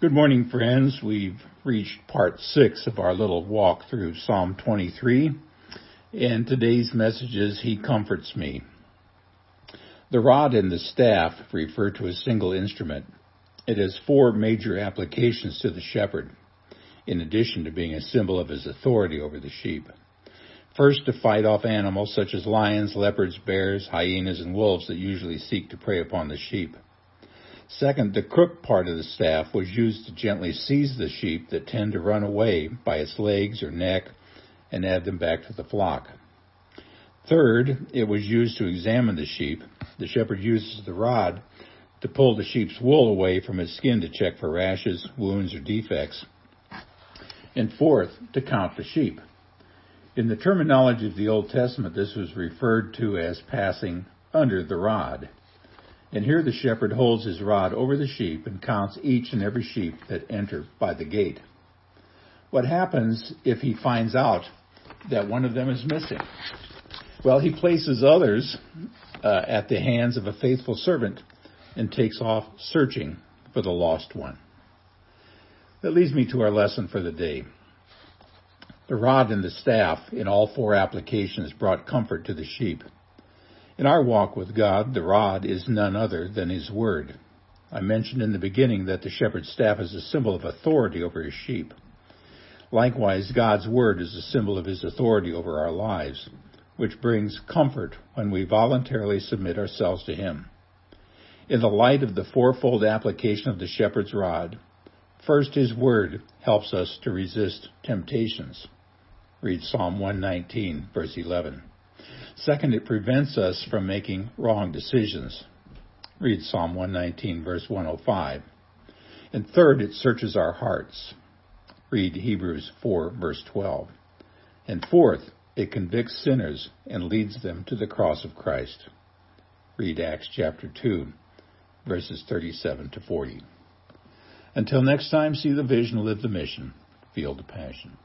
Good morning, friends. We've reached part six of our little walk through Psalm 23, and today's message is He Comforts Me. The rod and the staff refer to a single instrument. It has four major applications to the shepherd, in addition to being a symbol of his authority over the sheep. First, to fight off animals such as lions, leopards, bears, hyenas, and wolves that usually seek to prey upon the sheep. Second, the crook part of the staff was used to gently seize the sheep that tend to run away by its legs or neck and add them back to the flock. Third, it was used to examine the sheep. The shepherd uses the rod to pull the sheep's wool away from its skin to check for rashes, wounds, or defects. And fourth, to count the sheep. In the terminology of the Old Testament, this was referred to as passing under the rod. And here the shepherd holds his rod over the sheep and counts each and every sheep that enter by the gate. What happens if he finds out that one of them is missing? Well, he places others uh, at the hands of a faithful servant and takes off searching for the lost one. That leads me to our lesson for the day. The rod and the staff in all four applications brought comfort to the sheep. In our walk with God, the rod is none other than His Word. I mentioned in the beginning that the shepherd's staff is a symbol of authority over his sheep. Likewise, God's Word is a symbol of His authority over our lives, which brings comfort when we voluntarily submit ourselves to Him. In the light of the fourfold application of the shepherd's rod, first His Word helps us to resist temptations. Read Psalm 119, verse 11. Second, it prevents us from making wrong decisions. Read Psalm 119, verse 105. And third, it searches our hearts. Read Hebrews 4, verse 12. And fourth, it convicts sinners and leads them to the cross of Christ. Read Acts chapter 2, verses 37 to 40. Until next time, see the vision, live the mission, feel the passion.